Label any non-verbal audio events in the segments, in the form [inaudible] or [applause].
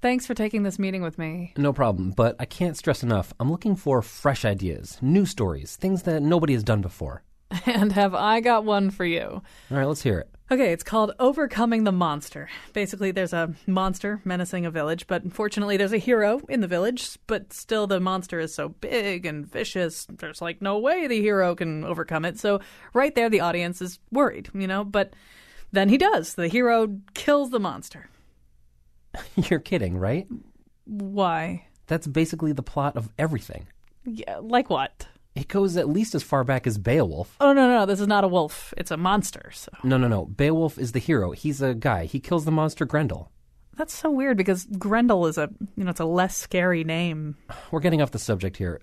Thanks for taking this meeting with me. No problem, but I can't stress enough. I'm looking for fresh ideas, new stories, things that nobody has done before. [laughs] And have I got one for you? All right, let's hear it. Okay, it's called Overcoming the Monster. Basically, there's a monster menacing a village, but unfortunately, there's a hero in the village, but still, the monster is so big and vicious, there's like no way the hero can overcome it. So, right there, the audience is worried, you know? But then he does. The hero kills the monster. [laughs] You're kidding, right? Why? That's basically the plot of everything. Yeah, like what? It goes at least as far back as Beowulf. Oh, no, no, no! this is not a wolf. It's a monster, so. No, no, no. Beowulf is the hero. He's a guy. He kills the monster Grendel. That's so weird because Grendel is a, you know, it's a less scary name. We're getting off the subject here.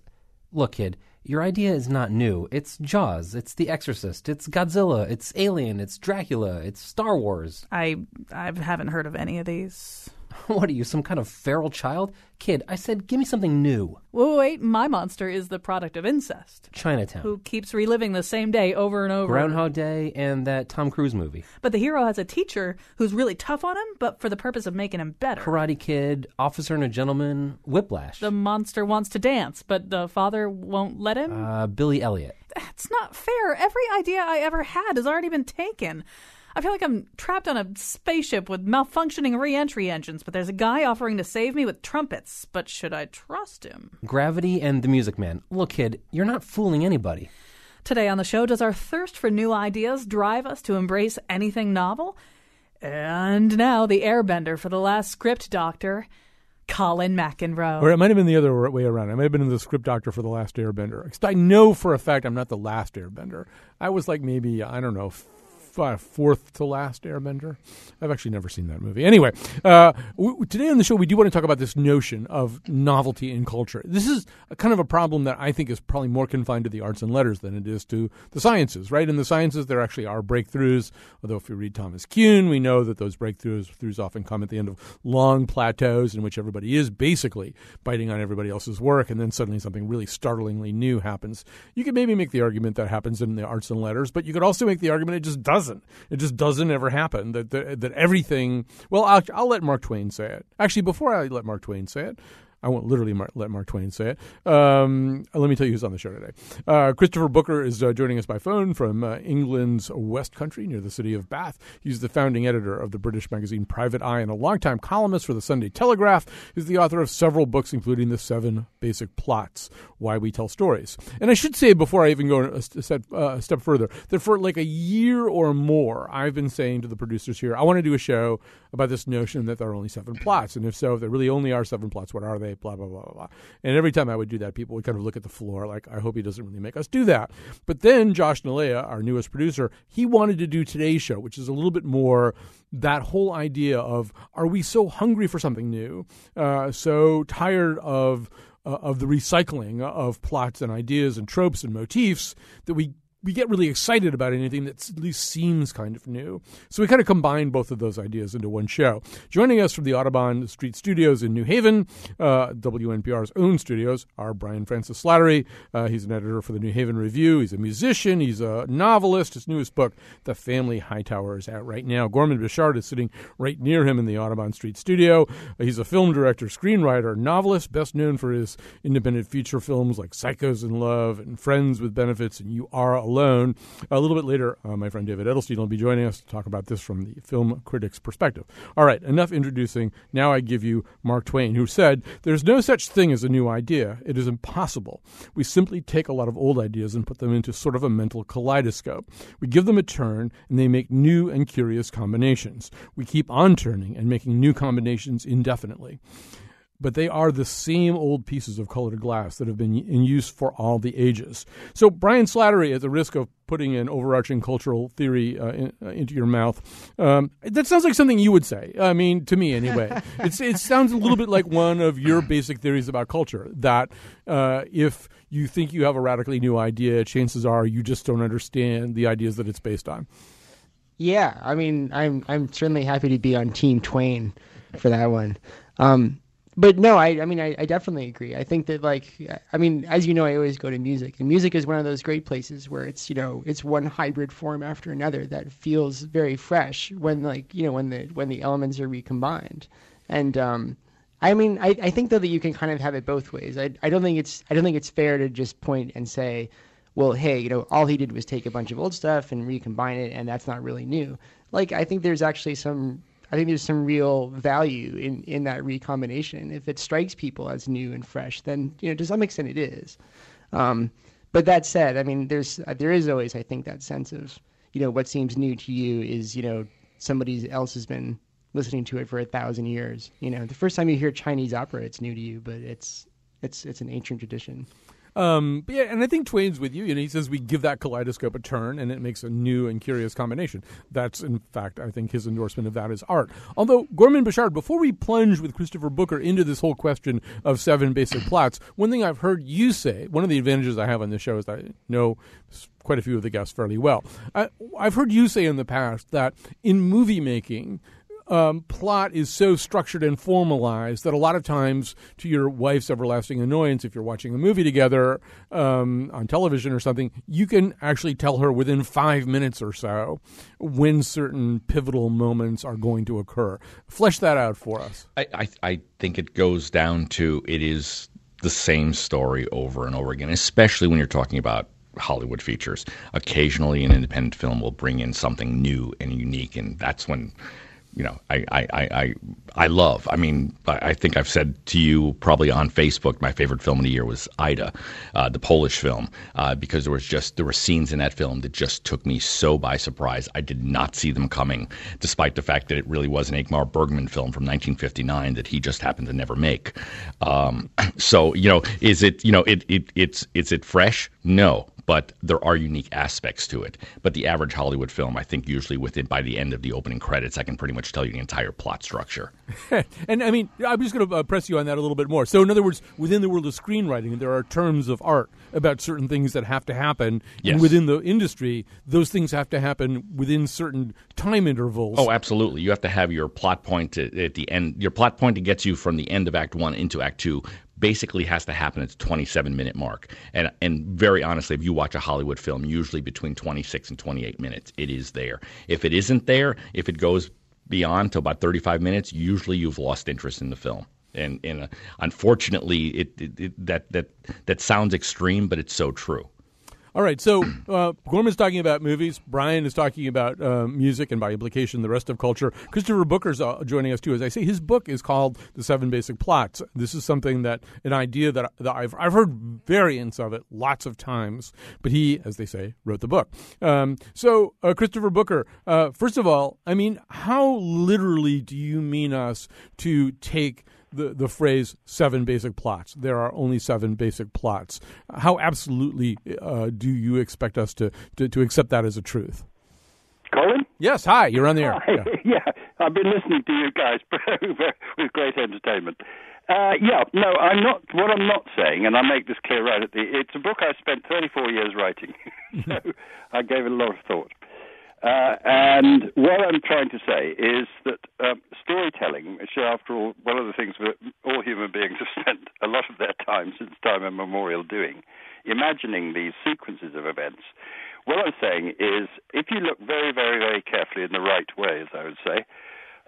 Look, kid, your idea is not new. It's Jaws, it's The Exorcist, it's Godzilla, it's Alien, it's Dracula, it's Star Wars. I I haven't heard of any of these. [laughs] What are you, some kind of feral child? Kid, I said, give me something new. Wait, wait, my monster is the product of incest. Chinatown. Who keeps reliving the same day over and over. Groundhog Day and that Tom Cruise movie. But the hero has a teacher who's really tough on him, but for the purpose of making him better. Karate Kid, Officer and a Gentleman, Whiplash. The monster wants to dance, but the father won't let him. Uh, Billy Elliot. That's not fair. Every idea I ever had has already been taken. I feel like I'm trapped on a spaceship with malfunctioning re-entry engines, but there's a guy offering to save me with trumpets. But should I trust him? Gravity and The Music Man. Look, kid, you're not fooling anybody. Today on the show, does our thirst for new ideas drive us to embrace anything novel? And now the airbender for the last script doctor, Colin McEnroe. Or it might have been the other way around. I might have been the script doctor for the last Airbender. I know for a fact I'm not the last Airbender. I was like maybe I don't know f- fourth to last Airbender. I've actually never seen that movie. Anyway, uh, w- today on the show we do want to talk about this notion of novelty in culture. This is kind of a problem that I think is probably more confined to the arts and letters than it is to the sciences. Right in the sciences, there actually are breakthroughs. Although if you read Thomas Kuhn, we know that those breakthroughs breakthroughs often come at the end of long plateaus in which everybody is basically biting on everybody else's work, and then suddenly something really startlingly new happens. You could maybe make the argument that happens in the arts and letters, but you could also make the argument it just doesn't. It just doesn't ever happen. That that, that everything. Well, I'll, I'll let Mark Twain say it. Actually, before I let Mark Twain say it. I won't literally mar- let Mark Twain say it. Um, let me tell you who's on the show today. Uh, Christopher Booker is uh, joining us by phone from uh, England's West Country near the city of Bath. He's the founding editor of the British magazine Private Eye and a longtime columnist for the Sunday Telegraph. He's the author of several books, including The Seven Basic Plots Why We Tell Stories. And I should say, before I even go a step, uh, a step further, that for like a year or more, I've been saying to the producers here, I want to do a show about this notion that there are only seven plots. And if so, if there really only are seven plots, what are they? Blah, blah, blah, blah, blah. And every time I would do that, people would kind of look at the floor like, I hope he doesn't really make us do that. But then Josh Nilaya, our newest producer, he wanted to do today's show, which is a little bit more that whole idea of are we so hungry for something new, uh, so tired of uh, of the recycling of plots and ideas and tropes and motifs that we we get really excited about anything that at least seems kind of new. So we kind of combine both of those ideas into one show. Joining us from the Audubon Street Studios in New Haven, uh, WNPR's own studios, are Brian Francis Slattery. Uh, he's an editor for the New Haven Review. He's a musician. He's a novelist. His newest book, The Family Hightower, is out right now. Gorman Bechard is sitting right near him in the Audubon Street studio. He's a film director, screenwriter, novelist, best known for his independent feature films like Psychos in Love and Friends with Benefits and You Are. A little bit later, uh, my friend David Edelstein will be joining us to talk about this from the film critic's perspective. All right, enough introducing. Now I give you Mark Twain, who said, There's no such thing as a new idea. It is impossible. We simply take a lot of old ideas and put them into sort of a mental kaleidoscope. We give them a turn, and they make new and curious combinations. We keep on turning and making new combinations indefinitely. But they are the same old pieces of colored glass that have been in use for all the ages. So, Brian Slattery, at the risk of putting an overarching cultural theory uh, in, uh, into your mouth, um, that sounds like something you would say. I mean, to me anyway. [laughs] it's, it sounds a little bit like one of your basic theories about culture that uh, if you think you have a radically new idea, chances are you just don't understand the ideas that it's based on. Yeah, I mean, I'm I'm certainly happy to be on Team Twain for that one. Um, but no, I, I mean, I, I definitely agree. I think that, like, I mean, as you know, I always go to music, and music is one of those great places where it's, you know, it's one hybrid form after another that feels very fresh when, like, you know, when the when the elements are recombined. And um, I mean, I, I think though that you can kind of have it both ways. I, I don't think it's I don't think it's fair to just point and say, well, hey, you know, all he did was take a bunch of old stuff and recombine it, and that's not really new. Like, I think there's actually some I think there's some real value in, in that recombination. If it strikes people as new and fresh, then you know to some extent it is. Um, but that said, I mean, there's there is always I think that sense of you know what seems new to you is you know somebody else has been listening to it for a thousand years. You know, the first time you hear Chinese opera, it's new to you, but it's it's it's an ancient tradition. Um, but yeah, and I think Twain's with you. You know, he says we give that kaleidoscope a turn, and it makes a new and curious combination. That's, in fact, I think his endorsement of that is art. Although Gorman Bechard, before we plunge with Christopher Booker into this whole question of seven basic plots, one thing I've heard you say, one of the advantages I have on this show is that I know quite a few of the guests fairly well. I, I've heard you say in the past that in movie making, um, plot is so structured and formalized that a lot of times, to your wife's everlasting annoyance, if you're watching a movie together um, on television or something, you can actually tell her within five minutes or so when certain pivotal moments are going to occur. Flesh that out for us. I, I, I think it goes down to it is the same story over and over again, especially when you're talking about Hollywood features. Occasionally, an independent film will bring in something new and unique, and that's when you know, I, I, I, I love. I mean, I think I've said to you probably on Facebook, my favorite film of the year was Ida, uh, the Polish film, uh, because there was just there were scenes in that film that just took me so by surprise. I did not see them coming, despite the fact that it really was an Ingmar Bergman film from 1959 that he just happened to never make. Um, [clears throat] so, you know, is it you know it, it it's is it fresh? No, but there are unique aspects to it. But the average Hollywood film, I think, usually within by the end of the opening credits, I can pretty much tell you the entire plot structure. [laughs] and I mean, I'm just going to uh, press you on that a little bit more. So, in other words, within the world of screenwriting, there are terms of art about certain things that have to happen, yes. and within the industry, those things have to happen within certain time intervals. Oh, absolutely. You have to have your plot point at, at the end. Your plot point that gets you from the end of Act One into Act Two basically has to happen at the 27 minute mark. And and very honestly, if you watch a Hollywood film, usually between 26 and 28 minutes, it is there. If it isn't there, if it goes beyond to about 35 minutes, usually you've lost interest in the film. And, and uh, unfortunately, it, it, it, that that that sounds extreme, but it's so true. All right, so uh, Gorman's talking about movies. Brian is talking about uh, music, and by implication, the rest of culture. Christopher Booker's uh, joining us too. As I say, his book is called "The Seven Basic Plots." This is something that an idea that, that I've I've heard variants of it lots of times, but he, as they say, wrote the book. Um, so, uh, Christopher Booker, uh, first of all, I mean, how literally do you mean us to take? The, the phrase seven basic plots. There are only seven basic plots. How absolutely uh, do you expect us to, to, to, accept that as a truth? Colin? Yes, hi, you're on the air. Yeah. [laughs] yeah. I've been listening to you guys [laughs] with great entertainment. Uh, yeah, no, I'm not. What I'm not saying, and I make this clear right at the. It's a book I spent 34 years writing, [laughs] so I gave it a lot of thought. Uh, and what I'm trying to say is that um, storytelling, which after all, one of the things that all human beings have [laughs] spent a lot of their time since time immemorial doing, imagining these sequences of events. What I'm saying is, if you look very, very, very carefully in the right way, as I would say,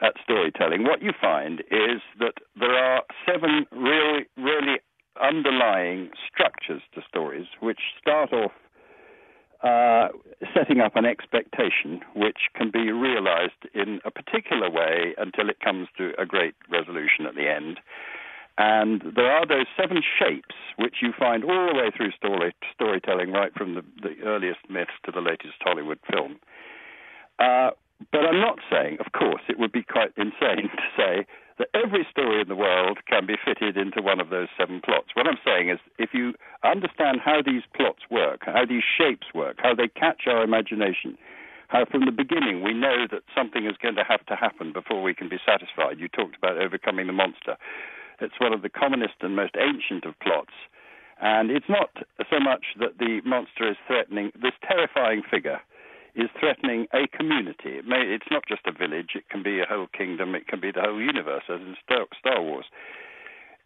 at storytelling, what you find is that there are seven really, really underlying structures to stories, which start off uh, setting up an expectation which can be realized in a particular way until it comes to a great resolution at the end. And there are those seven shapes which you find all the way through story, storytelling, right from the, the earliest myths to the latest Hollywood film. Uh, but I'm not saying, of course, it would be quite insane [laughs] to say that every story in the world can be fitted into one of those seven plots. What I'm saying is, if you understand how these plots work, how these shapes work, how they catch our imagination, how from the beginning we know that something is going to have to happen before we can be satisfied. You talked about overcoming the monster. It's one of the commonest and most ancient of plots. And it's not so much that the monster is threatening this terrifying figure is threatening a community. It may, it's not just a village, it can be a whole kingdom, it can be the whole universe, as in Star, Wars.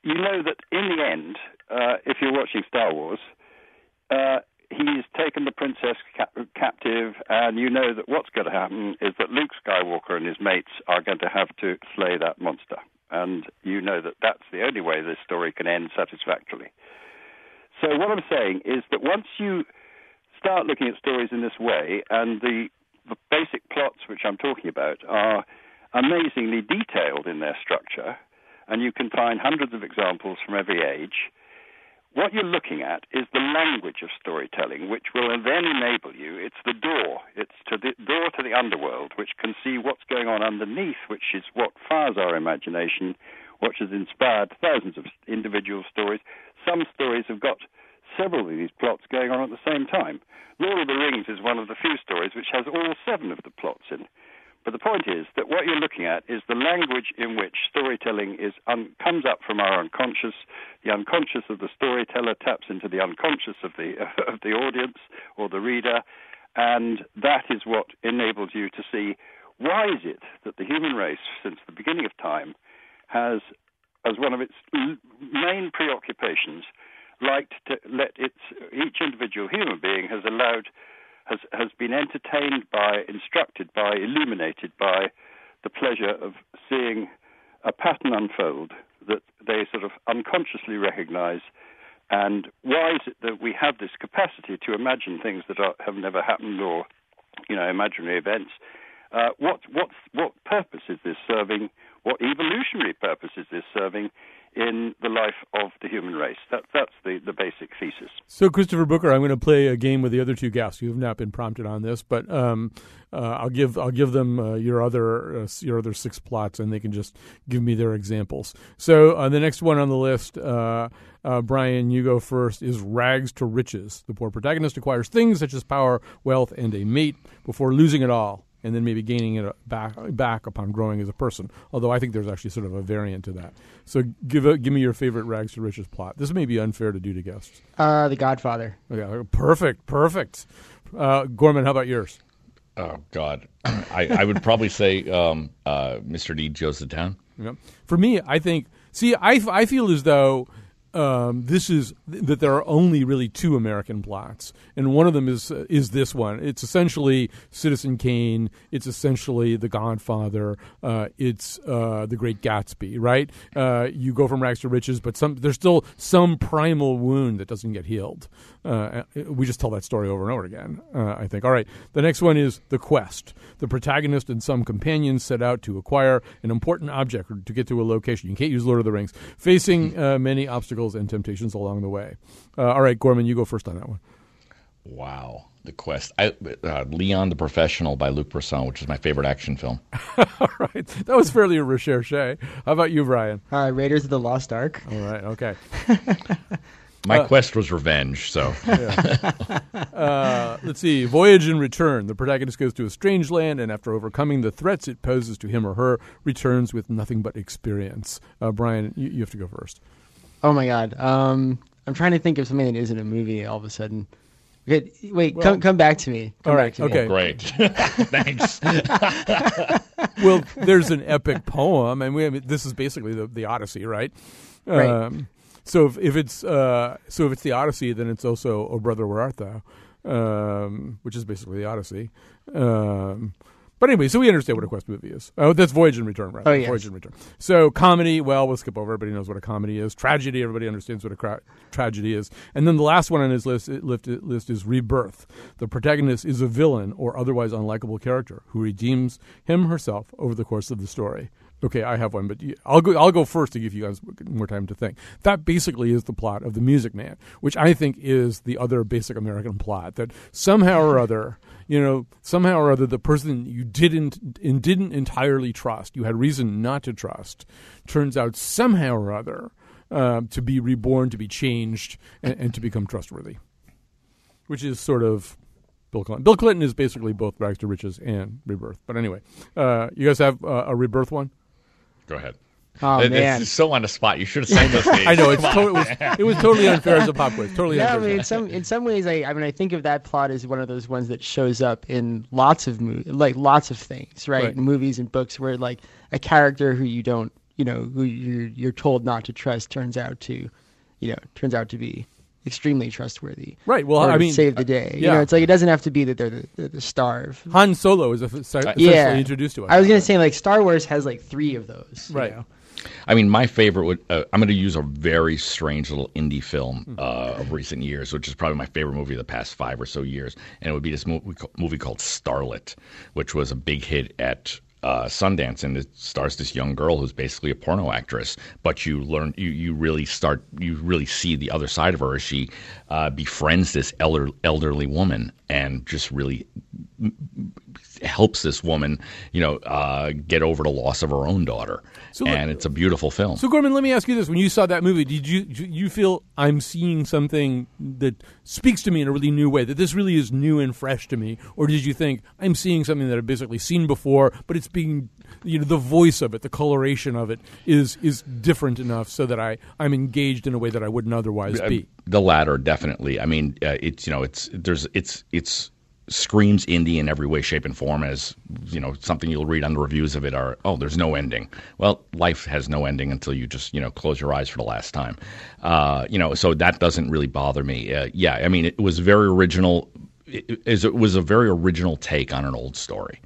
You know that in the end, uh, if you're watching Star Wars, uh, he's taken the princess cap- captive, and you know that what's going to happen is that Luke Skywalker and his mates are going to have to slay that monster. And you know that that's the only way this story can end satisfactorily. So, what I'm saying is that once you start looking at stories in this way, and the, the basic plots which I'm talking about are amazingly detailed in their structure, and you can find hundreds of examples from every age. What you're looking at is the language of storytelling, which will then enable you. It's the door. It's to the door to the underworld, which can see what's going on underneath, which is what fires our imagination, which has inspired thousands of individual stories. Some stories have got several of these plots going on at the same time. Lord of the Rings is one of the few stories which has all seven of the plots in. But the point is that what you're looking at is the language in which storytelling is un- comes up from our unconscious. The unconscious of the storyteller taps into the unconscious of the [laughs] of the audience or the reader, and that is what enables you to see why is it that the human race, since the beginning of time, has as one of its main preoccupations liked to let its each individual human being has allowed has has been entertained by, instructed by, illuminated by the pleasure of seeing a pattern unfold that they sort of unconsciously recognize. And why is it that we have this capacity to imagine things that are, have never happened or, you know, imaginary events? Uh, what, what, what purpose is this serving? What evolutionary purpose is this serving in the life of the human race. That, that's the, the basic thesis. So, Christopher Booker, I'm going to play a game with the other two guests. You have not been prompted on this, but um, uh, I'll give I'll give them uh, your other uh, your other six plots, and they can just give me their examples. So, uh, the next one on the list, uh, uh, Brian, you go first. Is rags to riches. The poor protagonist acquires things such as power, wealth, and a mate before losing it all and then maybe gaining it back back upon growing as a person. Although I think there's actually sort of a variant to that. So give a, give me your favorite rags to riches plot. This may be unfair to do to guests. Uh, The Godfather. Okay, perfect, perfect. Uh, Gorman, how about yours? Oh God, [coughs] I, I would probably say um, uh, Mr. D. Jonestown. Yep. For me, I think. See, I, I feel as though um, this is that there are only really two American plots, and one of them is uh, is this one. It's essentially Citizen Kane. It's essentially The Godfather. Uh, it's uh, The Great Gatsby. Right? Uh, you go from rags to riches, but some there's still some primal wound that doesn't get healed. Uh, we just tell that story over and over again. Uh, I think. All right. The next one is The Quest. The protagonist and some companions set out to acquire an important object or to get to a location. You can't use Lord of the Rings. Facing many obstacles and temptations along the way. Uh, all right, Gorman, you go first on that one. Wow. The Quest. I, uh, Leon the Professional by Luc Besson, which is my favorite action film. [laughs] All right. That was fairly recherche. How about you, Brian? Uh, Raiders of the Lost Ark. All right. Okay. [laughs] my uh, quest was revenge, so. [laughs] yeah. uh, let's see. Voyage and Return. The protagonist goes to a strange land, and after overcoming the threats it poses to him or her, returns with nothing but experience. Uh, Brian, you, you have to go first. Oh my god. Um, I'm trying to think of something that isn't a movie. All of a sudden. Okay, wait, well, come come back to me. Come all right. okay. Me. Great. [laughs] Thanks. [laughs] well, there's an epic poem, and we have, this is basically the, the Odyssey, right? Right. Um, so if, if it's uh, so if it's the Odyssey, then it's also "O Brother, Where Art Thou," um, which is basically the Odyssey. Um, but anyway, so we understand what a quest movie is. Oh, that's Voyage and Return, right? Oh, yes. Voyage and Return. So comedy, well, we'll skip over. Everybody knows what a comedy is. Tragedy, everybody understands what a cra- tragedy is. And then the last one on his list, list is Rebirth. The protagonist is a villain or otherwise unlikable character who redeems him herself over the course of the story. Okay, I have one, but I'll go. I'll go first to give you guys more time to think. That basically is the plot of The Music Man, which I think is the other basic American plot. That somehow or other, you know, somehow or other, the person you didn't and didn't entirely trust, you had reason not to trust, turns out somehow or other uh, to be reborn, to be changed, and, and to become trustworthy, which is sort of Bill Clinton. Bill Clinton is basically both Rags to Riches and Rebirth. But anyway, uh, you guys have uh, a Rebirth one? Go ahead. Oh It- man. It's so on the spot. You should have sang those [laughs] names. I know it's to- it, was, it was totally unfair as a pop quiz. Totally Yeah, I mean, in some in some ways, I I mean, I think of that plot as one of those ones that shows up in lots of movies, like lots of things, right? Right. Movies and books, where like a character who you don't, you know, who you're you're told not to trust, turns out to, you know, turns out to be extremely trustworthy. Right, well, or I mean, save the uh, day. You yeah. know, it's like it doesn't have to be that they're the, they're the star of. Han Solo is uh, essentially Yeah, introduced to us. I was gonna say like Star Wars has like three of those. you Right. know? I mean, my favorite would. Uh, I'm going to use a very strange little indie film Hmm. uh, of recent years, which is probably my favorite movie of the past five or so years, and it would be this movie, movie called Starlet, which was a big hit at uh, Sundance, and it stars this young girl who's basically a porno actress. But you learn, you you really start, you really see the other side of her as she uh, befriends this elder, elderly woman, and just really helps this woman, you know, uh, get over the loss of her own daughter. So and it's a beautiful film. So Gorman, let me ask you this: When you saw that movie, did you did you feel I'm seeing something that speaks to me in a really new way? That this really is new and fresh to me, or did you think I'm seeing something that I've basically seen before, but it's being you know the voice of it, the coloration of it is is different enough so that I I'm engaged in a way that I wouldn't otherwise be. the latter, definitely. I mean, uh, it's you know, it's there's it's it's screams indie in every way, shape, and form. As you know, something you'll read on the reviews of it are, oh, there's no ending. Well, life has no ending until you just you know close your eyes for the last time. Uh, you know, so that doesn't really bother me. Uh, yeah, I mean, it was very original. It, it, was a very original take on an old story.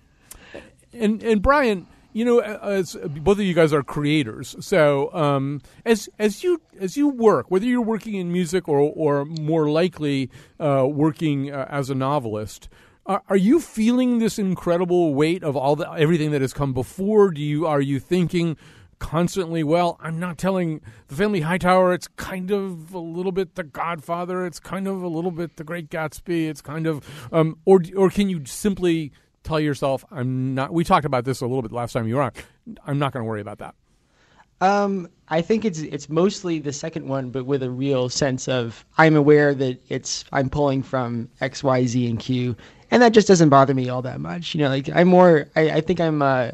And and Brian, you know, as both of you guys are creators, so um, as as you as you work, whether you're working in music or or more likely uh, working uh, as a novelist. Are, are you feeling this incredible weight of all the everything that has come before? Do you are you thinking constantly? Well, I'm not telling the Family Hightower. It's kind of a little bit The Godfather. It's kind of a little bit The Great Gatsby. It's kind of, um, or or can you simply tell yourself, I'm not. We talked about this a little bit last time you were on. I'm not going to worry about that. Um, I think it's it's mostly the second one, but with a real sense of I'm aware that it's I'm pulling from X, Y, Z, and Q, and that just doesn't bother me all that much. You know, like I'm more. I, I think I'm. Uh,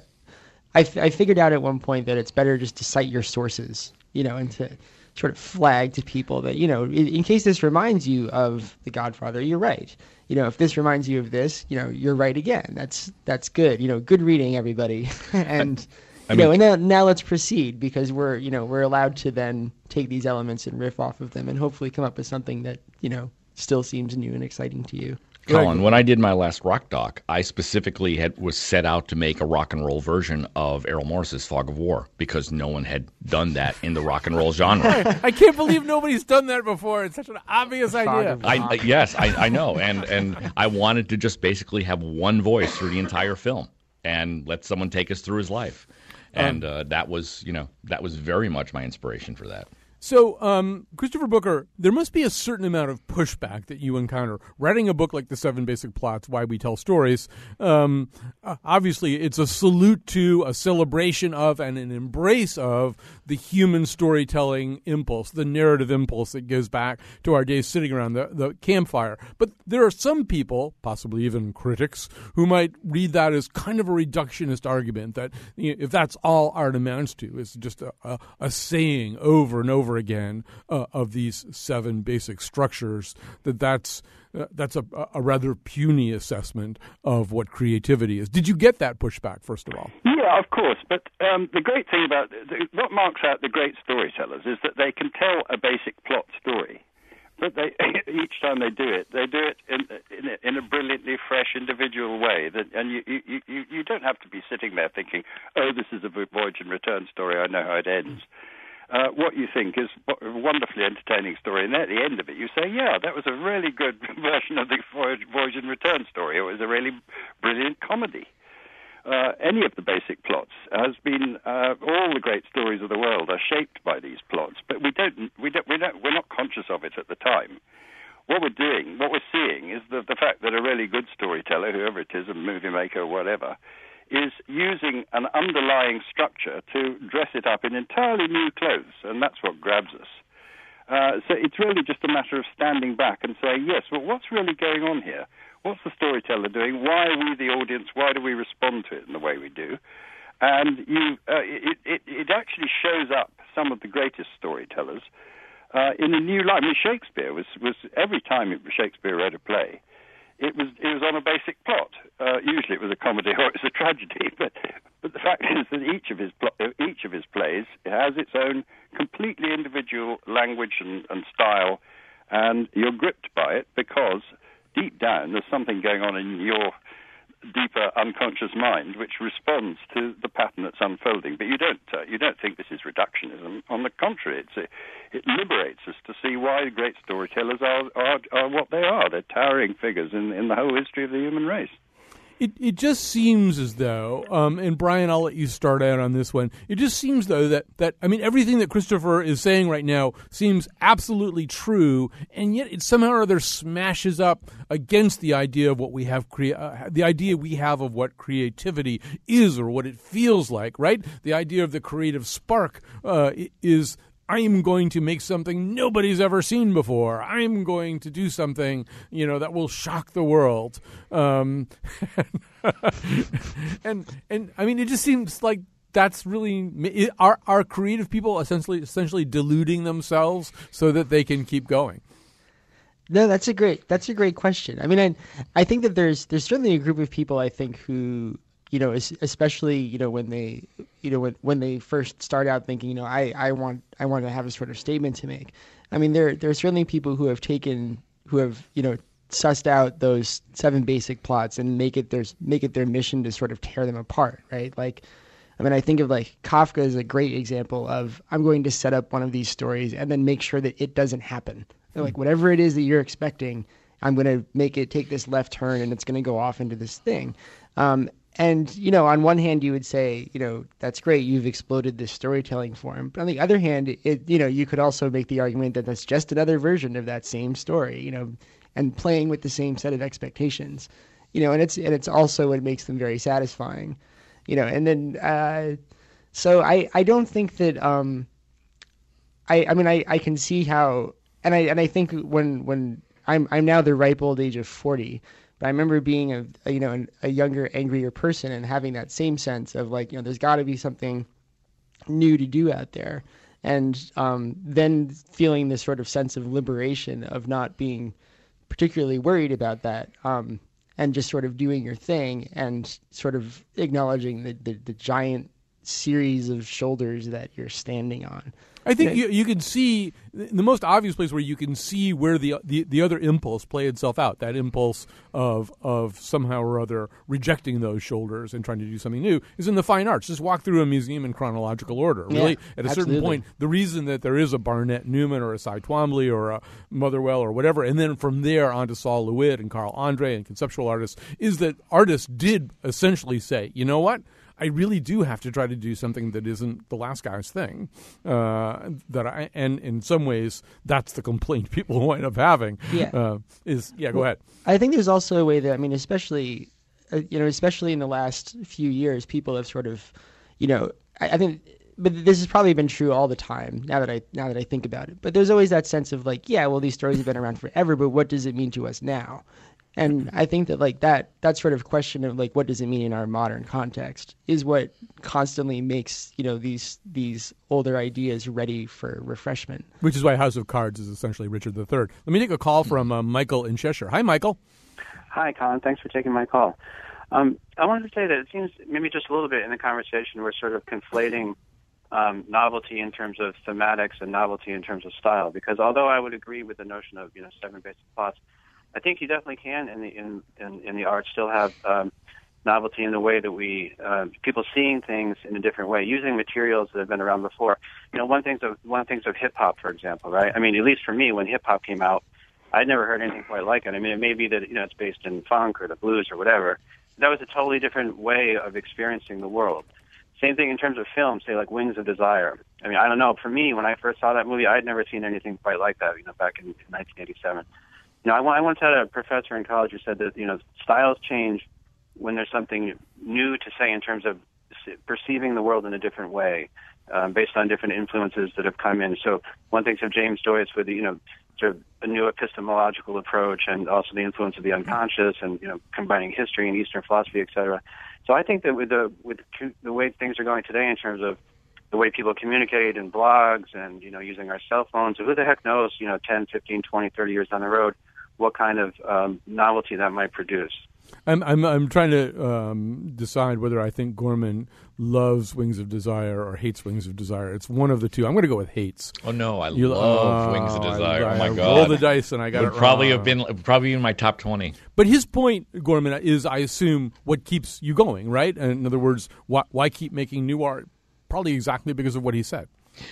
I I figured out at one point that it's better just to cite your sources. You know, and to sort of flag to people that you know, in, in case this reminds you of The Godfather, you're right. You know, if this reminds you of this, you know, you're right again. That's that's good. You know, good reading, everybody, [laughs] and. I you know, and now, now let's proceed because we're you know we're allowed to then take these elements and riff off of them and hopefully come up with something that you know still seems new and exciting to you. Colin, when I did my last rock doc, I specifically had was set out to make a rock and roll version of Errol Morris's Fog of War because no one had done that in the rock and roll genre. [laughs] I can't believe nobody's done that before. It's such an obvious idea. I, I yes, I, I know, and and I wanted to just basically have one voice through the entire film and let someone take us through his life, and uh, that was you know that was very much my inspiration for that. So, um, Christopher Booker, there must be a certain amount of pushback that you encounter writing a book like The Seven Basic Plots: Why We Tell Stories. Um, uh, obviously, it's a salute to, a celebration of, and an embrace of the human storytelling impulse, the narrative impulse that goes back to our days sitting around the, the campfire. But there are some people, possibly even critics, who might read that as kind of a reductionist argument that you know, if that's all art amounts to, is just a, a, a saying over and over again uh, of these seven basic structures, that that's uh, that's a, a rather puny assessment of what creativity is. Did you get that pushback first of all? Yeah, of course. But um, the great thing about the, what marks out the great storytellers is that they can tell a basic plot story. But they, [laughs] each time they do it, they do it in, in, a, in a brilliantly fresh, individual way. That, and you, you, you, you don't have to be sitting there thinking, "Oh, this is a voyage and return story. I know how it ends." Uh, what you think is a wonderfully entertaining story, and at the end of it, you say, "Yeah, that was a really good [laughs] version of the voyage, voyage and return story. It was a really brilliant comedy." Uh, any of the basic plots has been uh, all the great stories of the world are shaped by these plots, but we don't we don't we don't we're not conscious of it at the time. what we're doing, what we're seeing, is the, the fact that a really good storyteller, whoever it is, a movie maker or whatever, is using an underlying structure to dress it up in entirely new clothes, and that's what grabs us. Uh, so it's really just a matter of standing back and saying, yes, well, what's really going on here? What's the storyteller doing? Why are we the audience? Why do we respond to it in the way we do? And you, uh, it, it, it actually shows up some of the greatest storytellers uh, in a new light. I mean, Shakespeare was, was every time Shakespeare wrote a play, it was it was on a basic plot. Uh, usually, it was a comedy [laughs] or it was a tragedy. But but the fact is that each of his each of his plays has its own completely individual language and, and style, and you're gripped by it because deep down there's something going on in your deeper unconscious mind which responds to the pattern that's unfolding. But you don't uh, you don't think this is reductionism. On the contrary, it's, it liberates us to see why great storytellers are, are, are what they are. They're towering figures in, in the whole history of the human race. It it just seems as though, um, and Brian, I'll let you start out on this one. It just seems though that that I mean everything that Christopher is saying right now seems absolutely true, and yet it somehow or other smashes up against the idea of what we have crea- uh, the idea we have of what creativity is or what it feels like. Right, the idea of the creative spark uh, is I'm going to make something nobody's ever seen before. I'm going to do something, you know, that will shock the world. Um, [laughs] and and I mean, it just seems like that's really are are creative people essentially essentially deluding themselves so that they can keep going. No, that's a great that's a great question. I mean, I I think that there's there's certainly a group of people I think who you know, especially you know when they, you know, when when they first start out thinking, you know, I I want I want to have a sort of statement to make. I mean, there there are certainly people who have taken who have you know sussed out those seven basic plots and make it their make it their mission to sort of tear them apart, right? Like, I mean, I think of like Kafka is a great example of I'm going to set up one of these stories and then make sure that it doesn't happen. Like whatever it is that you're expecting, I'm going to make it take this left turn and it's going to go off into this thing. Um, and you know, on one hand, you would say, you know, that's great, you've exploded this storytelling form. But on the other hand, it, you know, you could also make the argument that that's just another version of that same story, you know, and playing with the same set of expectations, you know, and it's and it's also what makes them very satisfying, you know. And then, uh, so I I don't think that um, I I mean I I can see how, and I and I think when when I'm I'm now the ripe old age of forty but I remember being a, a you know an, a younger, angrier person and having that same sense of like you know there's got to be something new to do out there, and um, then feeling this sort of sense of liberation of not being particularly worried about that. Um, and just sort of doing your thing and sort of acknowledging the, the, the giant series of shoulders that you're standing on. I think you, you can see the most obvious place where you can see where the, the the other impulse play itself out. That impulse of of somehow or other rejecting those shoulders and trying to do something new is in the fine arts. Just walk through a museum in chronological order. Really, yeah, at a absolutely. certain point, the reason that there is a Barnett Newman or a Cy Twombly or a Motherwell or whatever, and then from there on to Sol LeWitt and Carl Andre and conceptual artists, is that artists did essentially say, you know what I really do have to try to do something that isn't the last guy's thing. Uh, that I and in some ways that's the complaint [laughs] people wind up having. Yeah. Uh, is yeah. Go well, ahead. I think there's also a way that I mean, especially uh, you know, especially in the last few years, people have sort of, you know, I, I think but this has probably been true all the time now that I now that I think about it. But there's always that sense of like, yeah, well, these stories have been around forever, but what does it mean to us now? And I think that like that that sort of question of like what does it mean in our modern context is what constantly makes you know these these older ideas ready for refreshment. Which is why House of Cards is essentially Richard III. Let me take a call from uh, Michael in Cheshire. Hi, Michael. Hi, Colin. Thanks for taking my call. Um, I wanted to say that it seems maybe just a little bit in the conversation we're sort of conflating um, novelty in terms of thematics and novelty in terms of style. Because although I would agree with the notion of you know seven basic plots I think you definitely can in the in in, in the art still have um, novelty in the way that we uh, people seeing things in a different way, using materials that have been around before. You know, one things of one things of hip hop, for example, right? I mean, at least for me, when hip hop came out, I'd never heard anything quite like it. I mean, it may be that you know it's based in funk or the blues or whatever. That was a totally different way of experiencing the world. Same thing in terms of film, say like Wings of Desire. I mean, I don't know. For me, when I first saw that movie, I had never seen anything quite like that. You know, back in 1987 you know, I, I once had a professor in college who said that you know styles change when there's something new to say in terms of perceiving the world in a different way, um, based on different influences that have come in. So one thinks of James Joyce with you know sort of a new epistemological approach, and also the influence of the unconscious, and you know combining history and Eastern philosophy, et cetera. So I think that with the with the way things are going today in terms of the way people communicate in blogs and you know using our cell phones, who the heck knows, you know, 10, 15, 20, 30 years down the road, what kind of um, novelty that might produce. I'm I'm I'm trying to um, decide whether I think Gorman loves Wings of Desire or hates Wings of Desire. It's one of the two. I'm going to go with hates. Oh no, I you, love uh, Wings of Desire. I, oh my I god! Roll the dice, and I got Would it. Probably wrong. have been probably in my top twenty. But his point, Gorman, is I assume what keeps you going, right? And in other words, why, why keep making new art? Probably exactly because of what he said.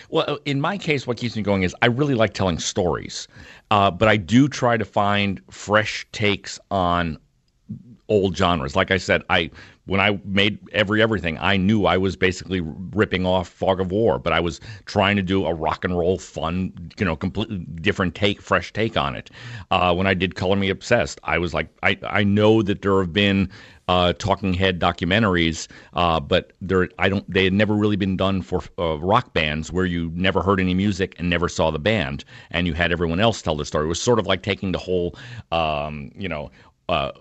Well, in my case, what keeps me going is I really like telling stories, uh, but I do try to find fresh takes on old genres. Like I said, I when I made every everything, I knew I was basically ripping off Fog of War, but I was trying to do a rock and roll, fun, you know, completely different take, fresh take on it. Uh, when I did Color Me Obsessed, I was like, I I know that there have been. Uh, talking head documentaries, uh, but I don't. They had never really been done for uh, rock bands where you never heard any music and never saw the band, and you had everyone else tell the story. It was sort of like taking the whole, um, you know uh,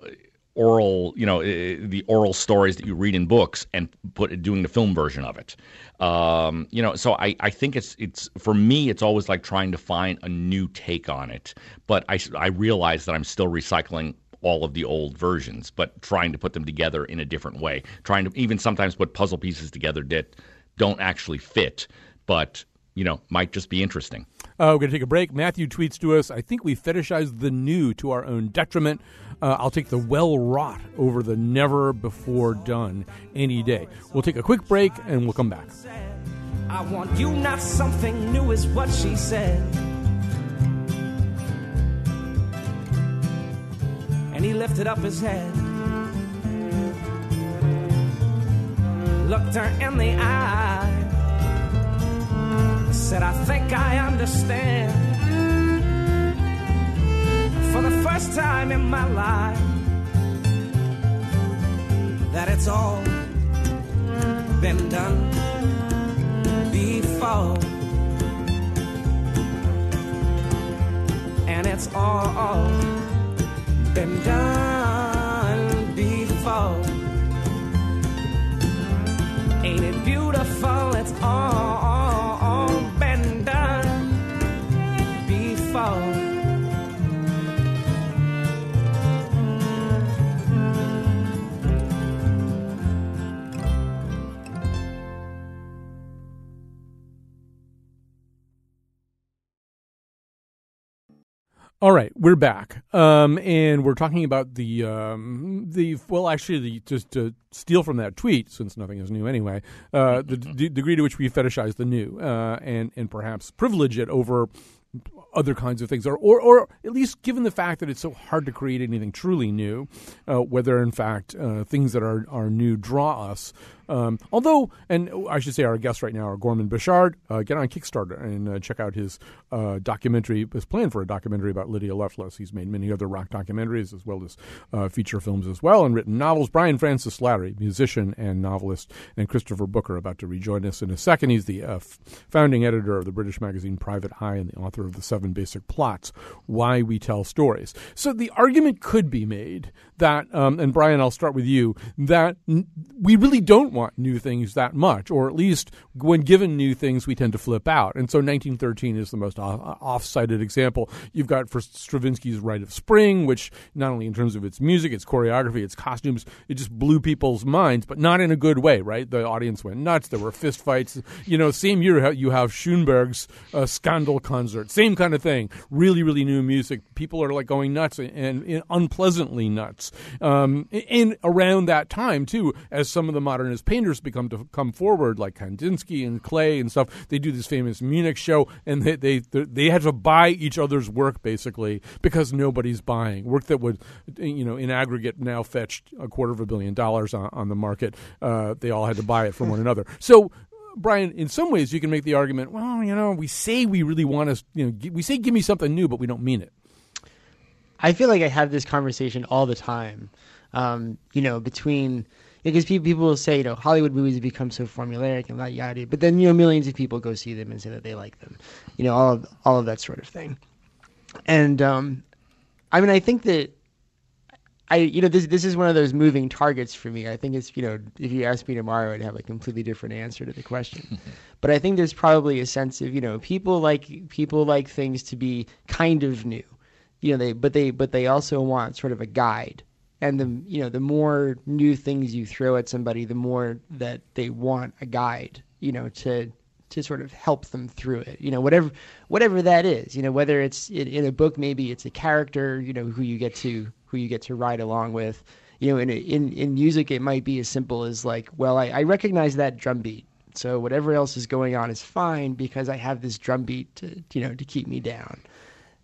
oral, you know, the oral stories that you read in books and put doing the film version of it. Um, you know, so I, I think it's it's for me it's always like trying to find a new take on it. But I I realize that I'm still recycling all of the old versions, but trying to put them together in a different way. Trying to even sometimes put puzzle pieces together that don't actually fit, but you know, might just be interesting. Uh, we're going to take a break. Matthew tweets to us I think we fetishize the new to our own detriment. Uh, I'll take the well wrought over the never before done any day. We'll take a quick break and we'll come back. I want you, not something new, is what she said. And he lifted up his head, looked her in the eye, said, I think I understand. For the first time in my life, that it's all been done before. And it's all been done before. Ain't it beautiful? It's all All right, we're back, um, and we're talking about the um, the well, actually, the, just to steal from that tweet, since nothing is new anyway, uh, the d- degree to which we fetishize the new, uh, and and perhaps privilege it over other kinds of things, or, or, or at least given the fact that it's so hard to create anything truly new, uh, whether in fact uh, things that are, are new draw us. Um, although, and I should say our guests right now are Gorman Bechard. Uh, get on Kickstarter and uh, check out his uh, documentary, his plan for a documentary about Lydia Loveless. He's made many other rock documentaries as well as uh, feature films as well and written novels. Brian Francis Slattery, musician and novelist, and Christopher Booker about to rejoin us in a second. He's the f- founding editor of the British magazine Private Eye and the author of The Seven Basic Plots, Why We Tell Stories. So the argument could be made that, um, and Brian, I'll start with you, that n- we really don't want new things that much, or at least when given new things, we tend to flip out. And so 1913 is the most off cited example. You've got for Stravinsky's Rite of Spring, which not only in terms of its music, its choreography, its costumes, it just blew people's minds, but not in a good way, right? The audience went nuts. There were fist fights. You know, same year you have Schoenberg's uh, Scandal concert, same kind of thing. Really, really new music. People are like going nuts and, and unpleasantly nuts. Um, around that time, too, as some of the modernist painters become to come forward, like Kandinsky and Klee and stuff, they do this famous Munich show, and they they they had to buy each other's work basically because nobody's buying work that would, you know, in aggregate now fetched a quarter of a billion dollars on, on the market. Uh, they all had to buy it from one another. So Brian, in some ways, you can make the argument. Well, you know, we say we really want to, you know, we say give me something new, but we don't mean it. I feel like I have this conversation all the time. Um, you know, between because people people will say, you know, Hollywood movies have become so formulaic and that yada, but then you know, millions of people go see them and say that they like them. You know, all of all of that sort of thing. And um, I mean, I think that I, you know, this this is one of those moving targets for me. I think it's, you know, if you ask me tomorrow, I'd have a completely different answer to the question. [laughs] but I think there's probably a sense of, you know, people like people like things to be kind of new, you know, they but they but they also want sort of a guide. And the you know the more new things you throw at somebody, the more that they want a guide, you know, to to sort of help them through it. You know, whatever whatever that is. You know, whether it's in, in a book, maybe it's a character, you know, who you get to who you get to ride along with. You know, in in in music, it might be as simple as like, well, I, I recognize that drum beat, so whatever else is going on is fine because I have this drum beat to you know to keep me down.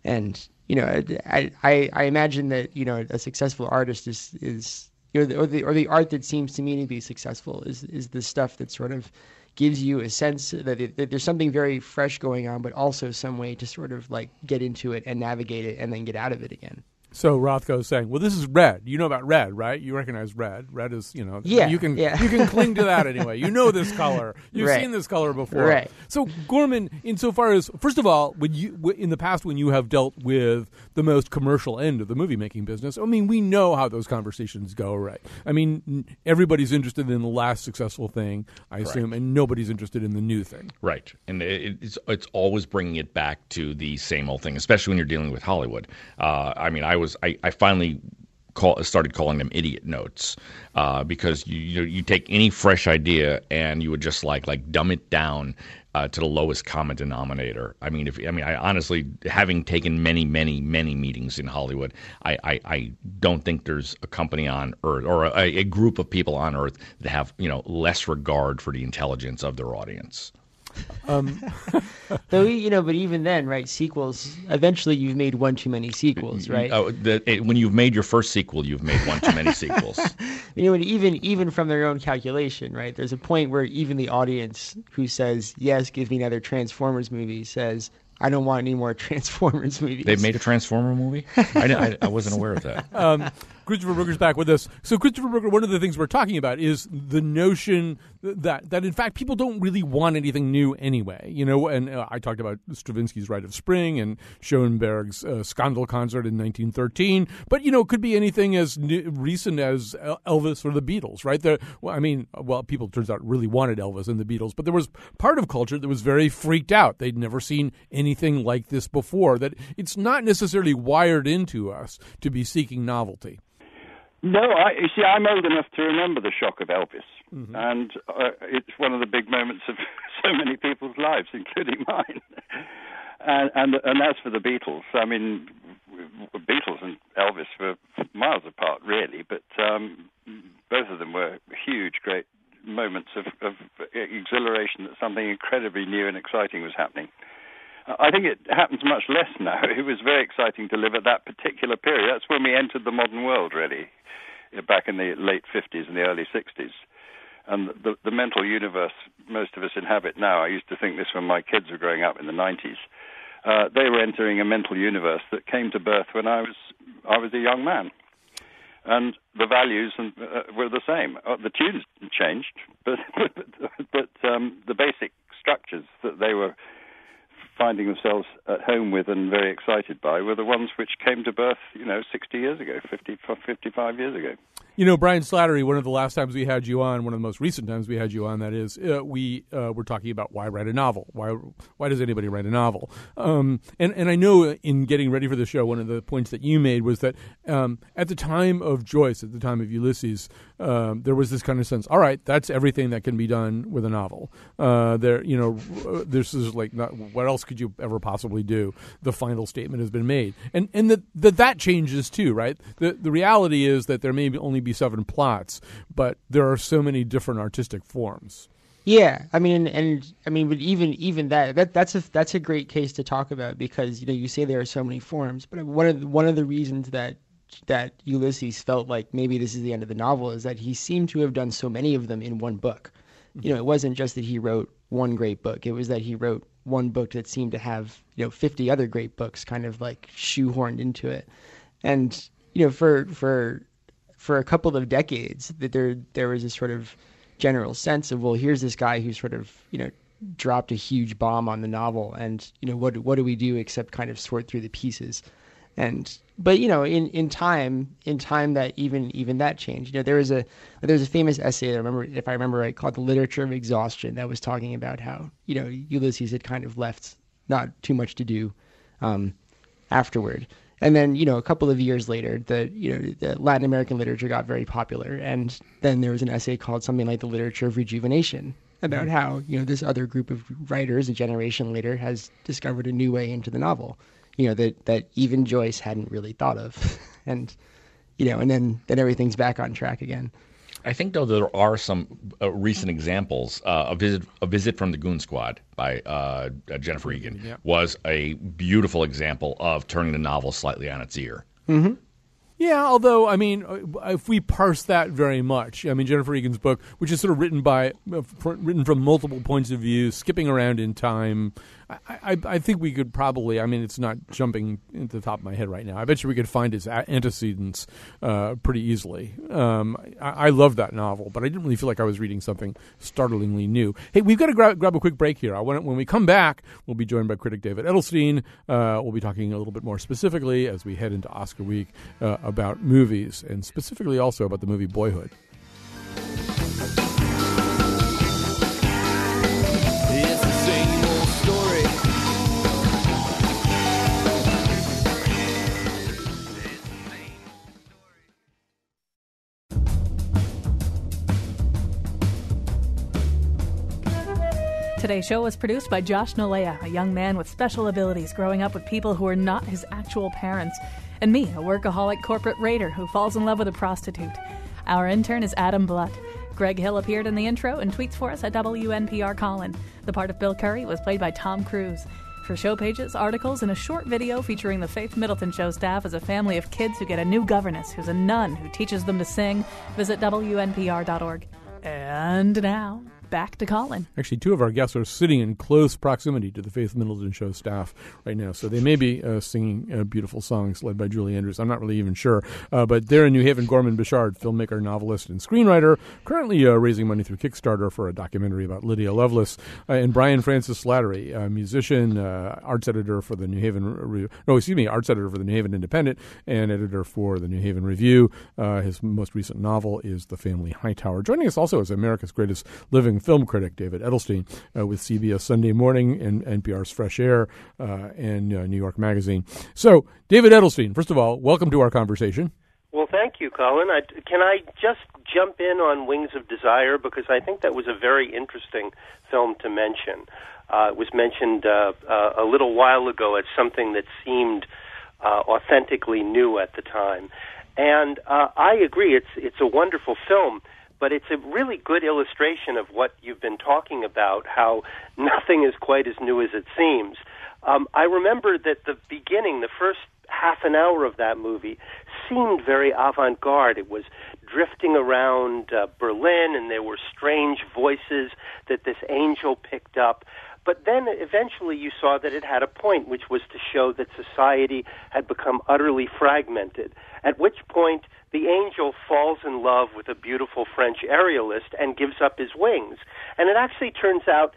And you know, I I, I imagine that you know a successful artist is is you know, or the or the art that seems to me to be successful is is the stuff that sort of gives you a sense that, it, that, there's something very fresh going on, but also some way to sort of like get into it and navigate it and then get out of it again. So Rothko is saying, "Well, this is red. You know about red, right? You recognize red. Red is, you know, yeah, you can yeah. you can cling to that anyway. You know this [laughs] color. You've right. seen this color before. Right. So Gorman, insofar as first of all, when you in the past when you have dealt with the most commercial end of the movie making business, I mean, we know how those conversations go, right? I mean, everybody's interested in the last successful thing, I Correct. assume, and nobody's interested in the new thing. Right, and it's it's always bringing it back to the same old thing, especially when you're dealing with Hollywood. Uh, I mean, I was I, I finally call, started calling them idiot notes uh, because you, you you take any fresh idea and you would just like like dumb it down uh, to the lowest common denominator. I mean, if I mean, I honestly, having taken many, many, many meetings in Hollywood, I, I, I don't think there's a company on earth or a, a group of people on earth that have you know less regard for the intelligence of their audience. [laughs] Um, Though you know, but even then, right? Sequels. Eventually, you've made one too many sequels, right? Oh, the, it, when you've made your first sequel, you've made one too many sequels. [laughs] You know, and even even from their own calculation, right? There's a point where even the audience who says yes, give me another Transformers movie says I don't want any more [laughs] Transformers movies. They've made a Transformer movie. I, I, I wasn't aware of that. um, Christopher Booker's back with us. So, Christopher Brooker, one of the things we're talking about is the notion that that in fact people don't really want anything new anyway. You know, and uh, I talked about Stravinsky's Rite of Spring and Schoenberg's uh, concert in 1913, but you know, it could be anything as new, recent as Elvis or the Beatles, right? There, well, I mean, well, people turns out really wanted Elvis and the Beatles, but there was part of culture that was very freaked out. They'd never seen anything like this before. That it's not necessarily wired into us to be seeking novelty. No, I, you see, I'm old enough to remember the shock of Elvis, and uh, it's one of the big moments of [laughs] so many people's lives, including [laughs] mine. and, and and as for the Beatles, I mean, the Beatles and Elvis were miles apart, really, but um, both of them were huge, great moments of, of exhilaration that something incredibly new and exciting was happening. I think it happens much less now. [laughs] It was very exciting to live at that particular period. That's when we entered the modern world, really, back in the late 50s and the early 60s. And the, the mental universe most of us inhabit now, I used to think this when my kids were growing up in the 90s. Uh, they were entering a mental universe that came to birth when I was I was a young man, and the values and, uh, were the same. Uh, the tunes changed, [laughs] but but, but um, the basic structures that they were finding themselves at home with and very excited by were the ones which came to birth, you know, 60 years ago, 50, 55 years ago. You know, Brian Slattery, one of the last times we had you on, one of the most recent times we had you on, that is, uh, we uh, were talking about why write a novel. Why why does anybody write a novel? Um, and and I know in getting ready for the show, one of the points that you made was that um, at the time of Joyce, at the time of Ulysses, um, there was this kind of sense. All right, that's everything that can be done with a novel. Uh, there, you know, uh, this is like not, what else could you ever possibly do? The final statement has been made, and and that that that changes too, right? The the reality is that there may be only be seven plots, but there are so many different artistic forms. Yeah, I mean, and, and I mean, but even even that that that's a that's a great case to talk about because you know you say there are so many forms, but one of the, one of the reasons that that Ulysses felt like maybe this is the end of the novel is that he seemed to have done so many of them in one book. Mm-hmm. You know, it wasn't just that he wrote one great book; it was that he wrote one book that seemed to have you know 50 other great books kind of like shoehorned into it and you know for for for a couple of decades that there there was this sort of general sense of well here's this guy who sort of you know dropped a huge bomb on the novel and you know what what do we do except kind of sort through the pieces? And but you know in in time in time that even even that changed. You know there was a there was a famous essay I remember if I remember right called the literature of exhaustion that was talking about how you know Ulysses had kind of left not too much to do um, afterward and then you know a couple of years later the you know the Latin American literature got very popular. And then there was an essay called something like the literature of rejuvenation about mm-hmm. how you know this other group of writers a generation later has discovered a new way into the novel you know that that even Joyce hadn't really thought of. [laughs] And you know and then then everything's back on track again I think though there are some uh, recent examples. Uh, a visit, a visit from the Goon Squad by uh, Jennifer Egan Yeah. was a beautiful example of turning the novel slightly on its ear. Mm-hmm. Yeah, although I mean, uh, if we parse that very much, I mean Jennifer Egan's book, which is sort of written by uh, written from multiple points of view, skipping around in time. I, I, think we could probably. I mean, it's not jumping into the top of my head right now. I bet you we could find its antecedents uh, pretty easily. Um, I, I love that novel, but I didn't really feel like I was reading something startlingly new. Hey, we've got to grab, grab a quick break here. I want when we come back, we'll be joined by critic David Edelstein. Uh, we'll be talking a little bit more specifically as we head into Oscar week uh, about movies and specifically also about the movie Boyhood. Today's show was produced by Josh Nilaya, a young man with special abilities growing up with people who are not his actual parents, and me, a workaholic corporate raider who falls in love with a prostitute. Our intern is Adam Blutt. Greg Hill appeared in the intro and tweets for us at WNPR Colin. The part of Bill Curry was played by Tom Cruise. For show pages, articles, and a short video featuring the Faith Middleton Show staff as a family of kids who get a new governess who's a nun who teaches them to sing, visit WNPR.org. And now, back to Colin. Actually, two of our guests are sitting in close proximity to the Faith Middleton Show staff right now, so they may be uh, singing uh, beautiful songs led by Julie Andrews. I'm not really even sure, uh, but they're in New Haven. Gorman Bechard, filmmaker, novelist, and screenwriter, currently uh, raising money through Kickstarter for a documentary about Lydia Loveless, uh, and Brian Francis Slattery, musician, uh, arts editor for the New Haven. Re- no, excuse me, arts editor for the New Haven Independent and editor for the New Haven Review. His most recent novel is The Family Hightower. Joining us also is America's greatest living film critic, David Edelstein, uh, with CBS Sunday Morning and NPR's Fresh Air uh, and uh, New York Magazine. So, David Edelstein, first of all, welcome to our conversation. Well, thank you, Colin. I, can I just jump in on Wings of Desire because I think that was a very interesting film to mention. Uh, it was mentioned uh, uh, a little while ago as something that seemed uh, authentically new at the time, and uh, I agree. It's it's a wonderful film, but it's a really good illustration of what you've been talking about. How [laughs] nothing is quite as new as it seems. Um, I remember that the beginning, the first half an hour of that movie seemed very avant garde. It was drifting around uh, Berlin, and there were strange voices that this angel picked up. But then eventually you saw that it had a point, which was to show that society had become utterly fragmented. At which point the angel falls in love with a beautiful French aerialist and gives up his wings. And it actually turns out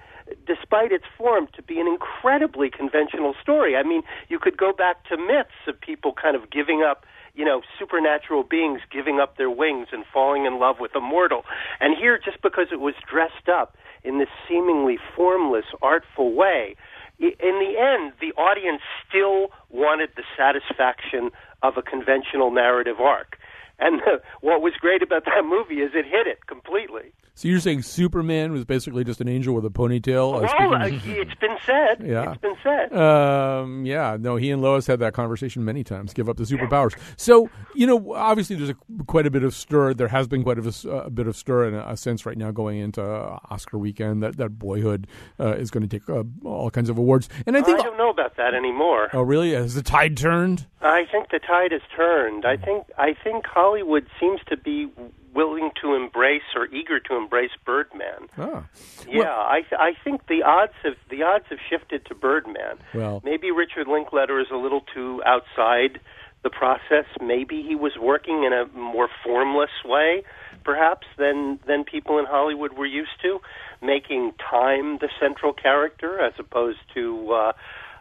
despite its form, to be an incredibly conventional story. I mean, you could go back to myths of people kind of giving up, you know, supernatural beings giving up their wings and falling in love with a mortal. And here, just because it was dressed up in this seemingly formless, artful way, in the end, the audience still wanted the satisfaction of a conventional narrative arc. And [laughs] what was great about that movie is it hit it completely. So you're saying Superman was basically just an angel with a ponytail? uh, Well, uh, it's been said. [laughs] Yeah. It's been said. Um, yeah, no, he and Lois had that conversation many times. Give up the superpowers. So you know, obviously, there's a, quite a bit of stir. There has been quite a bit of stir and a, a sense right now going into uh, Oscar weekend that that Boyhood uh, is going to take uh, all kinds of awards. And I think, I don't know about that anymore. oh, really? Has the tide turned? I think the tide has turned. I think I think Hollywood seems to be willing to embrace or eager to embrace Birdman. Ah, Yeah, I th- I think the odds have the odds have shifted to Birdman. Well- maybe Richard Linklater is a little too outside the process. Maybe he was working in a more formless way, perhaps than than people in Hollywood were used to, making time the central character as opposed to. Uh,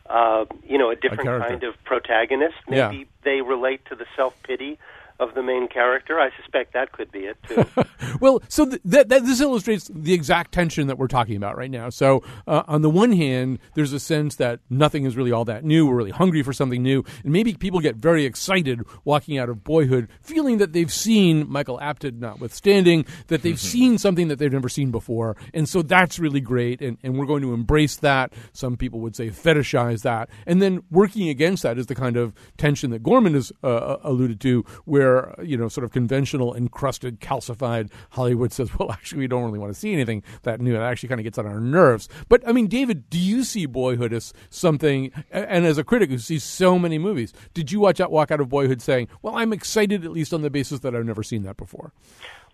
uh, you know, a different character. kind of protagonist. Yeah. Maybe they relate to the self pity of the main character. I suspect that could be it too. [laughs] Well, so th- that, that this illustrates the exact tension that we're talking about right now. So, uh, on the one hand, there's a sense that nothing is really all that new. We're really hungry for something new, and maybe people get very excited walking out of Boyhood, feeling that they've seen Michael Apted, notwithstanding, that they've seen something that they've never seen before, and so that's really great, and, and we're going to embrace that. Some people would say fetishize that, and then working against that is the kind of tension that Gorman has uh, alluded to, where you know, sort of conventional, encrusted, calcified Hollywood says, "Well, [laughs] actually, we don't really want to see anything that new." That actually kind of gets on our nerves. But I mean, David, do you see Boyhood as something? And as a critic who sees so many movies, did you watch out, walk out of Boyhood saying, "Well, I'm excited at least on the basis that I've never seen that before"?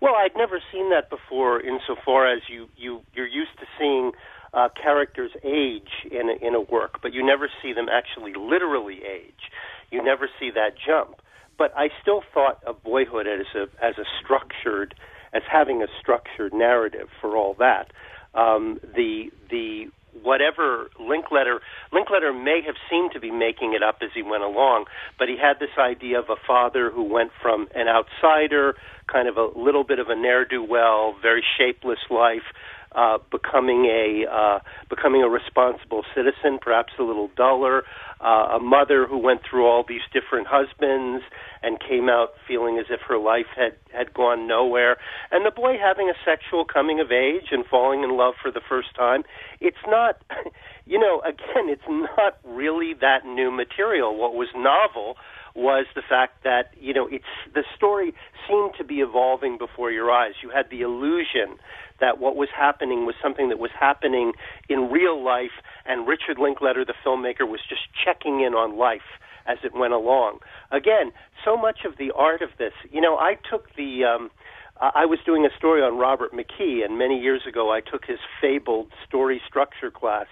Well, I'd never seen that before. Insofar as you you you're used to seeing uh, characters age in a, in a work, but you never see them actually literally age. You never see that jump. But I still thought of Boyhood as a as a structured as having a structured narrative for all that. Um, the the whatever Linklater Linklater may have seemed to be making it up as he went along, but he had this idea of a father who went from an outsider, kind of a little bit of a ne'er do well, very shapeless life, uh, becoming a uh, becoming a responsible citizen, perhaps a little duller. Uh, a mother who went through all these different husbands and came out feeling as if her life had had gone nowhere. And the boy having a sexual coming of age and falling in love for the first time. It's not, [laughs] you know, again, it's not really that new material. What was novel was the fact that you know it's the story seemed to be evolving before your eyes. You had the illusion that what was happening was something that was happening in real life, and Richard Linklater, the filmmaker, was just checking in on life as it went along. Again, so much of the art of this, you know, I took the. Um, I was doing a story on Robert McKee, and many years ago I took his fabled story structure class,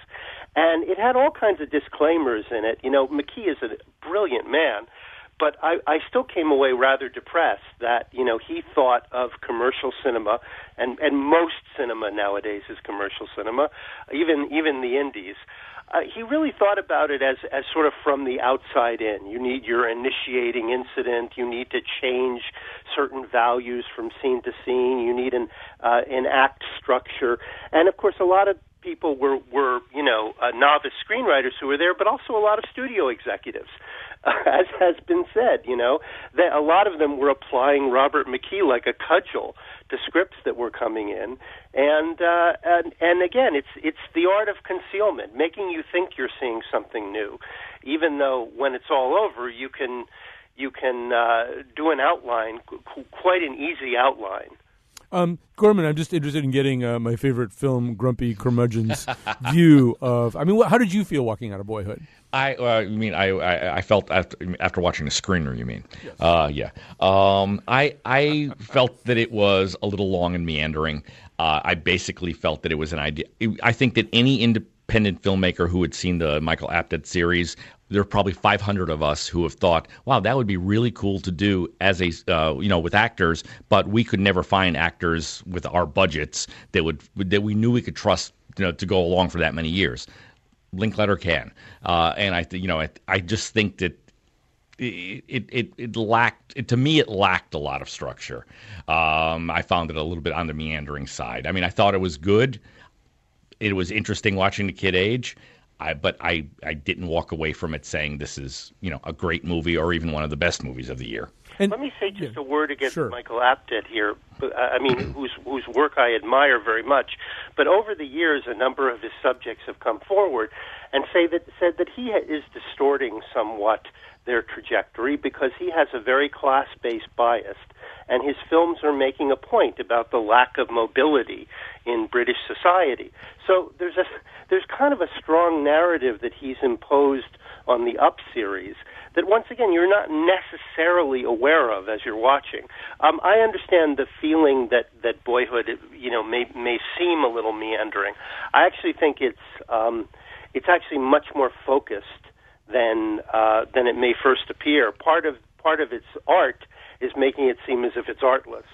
and it had all kinds of disclaimers in it. You know, McKee is a brilliant man, but I, I still came away rather depressed that you know he thought of commercial cinema, and and most cinema nowadays is commercial cinema, even even the indies. Uh, he really thought about it as as sort of from the outside in. You need your initiating incident. You need to change certain values from scene to scene. You need an uh, an act structure, and of course, a lot of people were were you know uh, novice screenwriters who were there, but also a lot of studio executives [laughs] as has been said, you know, that a lot of them were applying Robert McKee like a cudgel to scripts that were coming in, and uh, and and again, it's it's the art of concealment, making you think you're seeing something new, even though when it's all over, you can you can uh, do an outline, qu- quite an easy outline. Um, Gorman, I'm just interested in getting uh, my favorite film, Grumpy Curmudgeon's [laughs] view of. I mean, wh- how did you feel walking out of Boyhood? I uh, you mean I, I I felt after after watching the screener. You mean? Uh, yeah. Um, I I felt that it was a little long and meandering. Uh, I basically felt that it was an idea. I think that any independent filmmaker who had seen the Michael Apted series, there are probably 500 of us who have thought, "Wow, that would be really cool to do as a uh, you know with actors," but we could never find actors with our budgets that would that we knew we could trust you know to go along for that many years. Linklater can, uh, and I, th- you know, I, I just think that it, it, it, lacked it, to me. It lacked a lot of structure. Um, I found it a little bit on the meandering side. I mean, I thought it was good. It was interesting watching the kid age. I, but I, I didn't walk away from it saying this is you know a great movie or even one of the best movies of the year. And, Let me say just a word against Michael Apted here. Uh, I mean, [clears throat] whose whose work I admire very much. But over the years, a number of his subjects have come forward and say that said that he is distorting somewhat their trajectory because he has a very class-based bias, and his films are making a point about the lack of mobility in British society. So there's a there's kind of a strong narrative that he's imposed on the Up series that once again you're not necessarily aware of as you're watching. Um, I understand the feeling that that Boyhood, you know, may may seem a little meandering. I actually think it's um, it's actually much more focused than uh, than it may first appear. Part of part of its art is making it seem as if it's artless.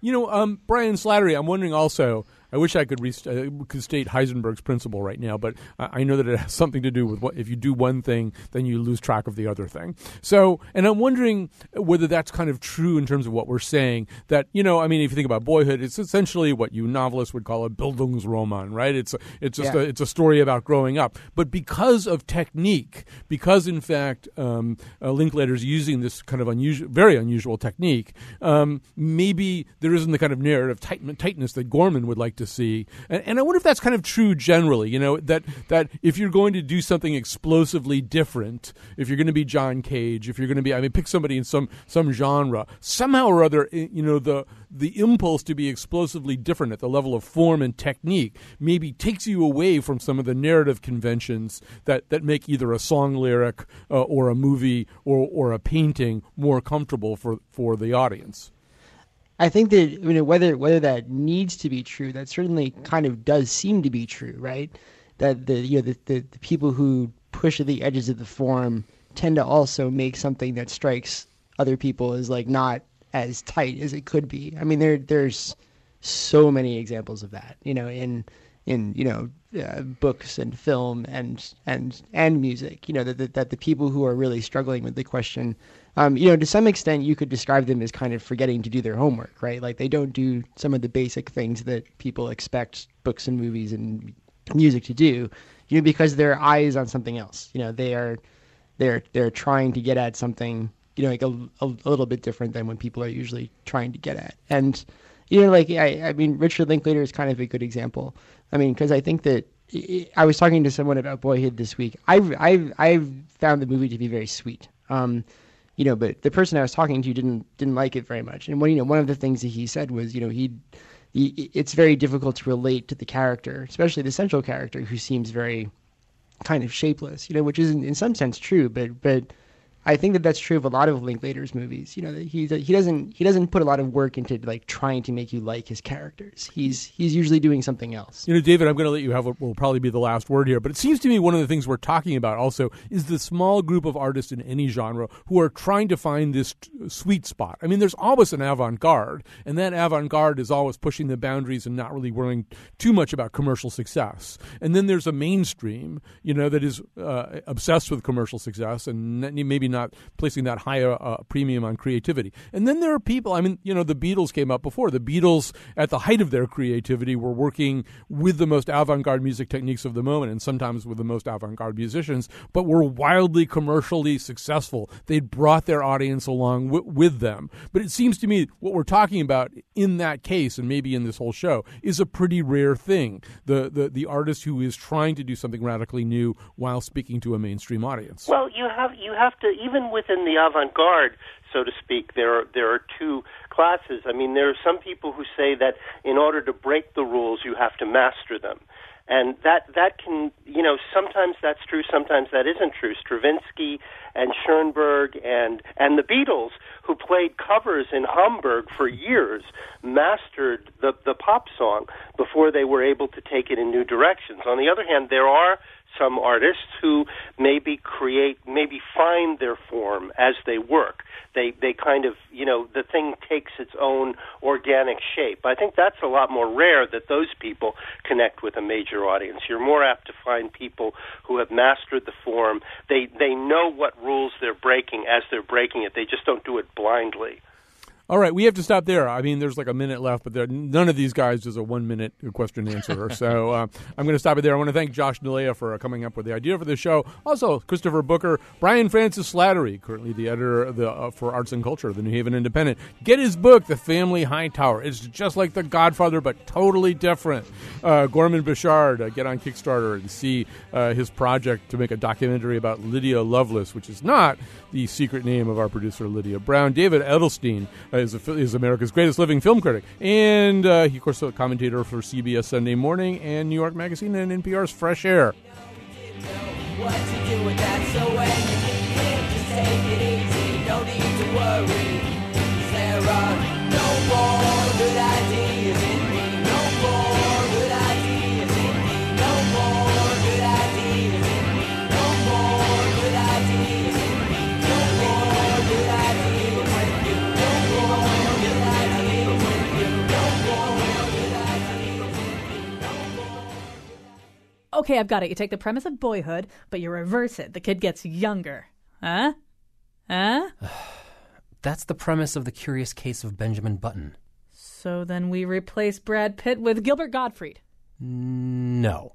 You know, um, Brian Slattery, I'm wondering also. I wish I could, rest- uh, could state Heisenberg's principle right now, but I I know that it has [laughs] something to do with what if you do one thing, then you lose track of the other thing. So, and I'm wondering whether that's kind of true in terms of what we're saying. That you know, I mean, if you think about Boyhood, it's essentially what you novelists would call a Bildungsroman, right? It's a, it's just Yeah. a, it's a story about growing up, but because of technique, because in fact um, uh, Linklater's using this kind of unusual, very unusual technique, um, maybe there isn't the kind of narrative tight- tightness that Gorman would like to see. And, and I wonder if that's kind of true generally. You know that that if you're going to do something explosively different, if you're going to be John Cage, if you're going to be, I mean, pick somebody in some some genre, somehow or other, you know the the impulse to be explosively different at the level of form and technique maybe takes you away from some of the narrative conventions that, that make either a song lyric uh, or a movie or, or a painting more comfortable for, for the audience. I think that you know whether whether that needs to be true, that certainly kind of does seem to be true, right? That the you know the, the, the people who push at the edges of the form tend to also make something that strikes other people as like not as tight as it could be. I mean, there there's so many examples of that, you know, in in you know uh, books and film and and and music. You know that, that that the people who are really struggling with the question, um, you know, to some extent, you could describe them as kind of forgetting to do their homework, right? Like they don't do some of the basic things that people expect books and movies and music to do, you know, because their eye is on something else. You know, they are they're they're trying to get at something you know like a, a, a little bit different than what people are usually trying to get at and you know like i i mean richard linklater is kind of a good example i mean because i think that i was talking to someone about boyhood this week i've i've i've found the movie to be very sweet um you know but the person i was talking to didn't didn't like it very much. And one you know one of the things that he said was you know he he- it's very difficult to relate to the character especially the central character who seems very kind of shapeless, you know, which is in, in some sense true, but but I think that that's true of a lot of Linklater's movies. You know, he he doesn't he doesn't put a lot of work into like trying to make you like his characters. He's he's usually doing something else. You know, David, I'm going to let you have what will probably be the last word here, but it seems to me one of the things we're talking about also is the small group of artists in any genre who are trying to find this t- sweet spot. I mean, there's always an avant garde, and that avant garde is always pushing the boundaries and not really worrying too much about commercial success. And then there's a mainstream, you know, that is uh, obsessed with commercial success and maybe not placing that higher uh, premium on creativity. And then there are people, I mean, you know, the Beatles came up before. The Beatles, at the height of their creativity, were working with the most avant garde music techniques of the moment and sometimes with the most avant garde musicians, but were wildly commercially successful. They'd brought their audience along w- with them. But it seems to me what we're talking about in that case, and maybe in this whole show, is a pretty rare thing. The, the, the artist who is trying to do something radically new while speaking to a mainstream audience. Well, you have you have to even within the avant-garde, so to speak. There are, there are two classes. I mean, there are some people who say that in order to break the rules, you have to master them. And that that can you know sometimes that's true, sometimes that isn't true. Stravinsky and Schoenberg and and the Beatles, who played covers in Hamburg for years, mastered the the pop song before they were able to take it in new directions. On the other hand, there are some artists who maybe create, maybe find their form as they work. They they kind of you know the thing takes its own organic shape. I think that's a lot more rare that those people connect with a major audience. You're more apt to find people who have mastered the form. They they know what rules they're breaking as they're breaking it. They just don't do it blindly. All right, we have to stop there. I mean, there's like a minute left, but there, none of these guys is a one minute question answer. [laughs] so uh, I'm going to stop it there. I want to thank Josh Nilaya for uh, coming up with the idea for the show. Also, Christopher Booker, Brian Francis Slattery, currently the editor of the, uh, for Arts and Culture, of the New Haven Independent. Get his book, The Family Hightower. It's just like The Godfather, but totally different. Uh, Gorman Bechard, uh, get on Kickstarter and see uh, his project to make a documentary about Lydia Loveless, which is not the secret name of our producer Lydia Brown. David Edelstein uh, is, a, is America's greatest living film critic, and uh, he, of course, a commentator for CBS Sunday Morning and New York Magazine and NPR's Fresh Air. Okay, I've got it. You take the premise of boyhood, but you reverse it. The kid gets younger. Huh? Huh? [sighs] That's the premise of the curious case of Benjamin Button. So then we replace Brad Pitt with Gilbert Gottfried. No.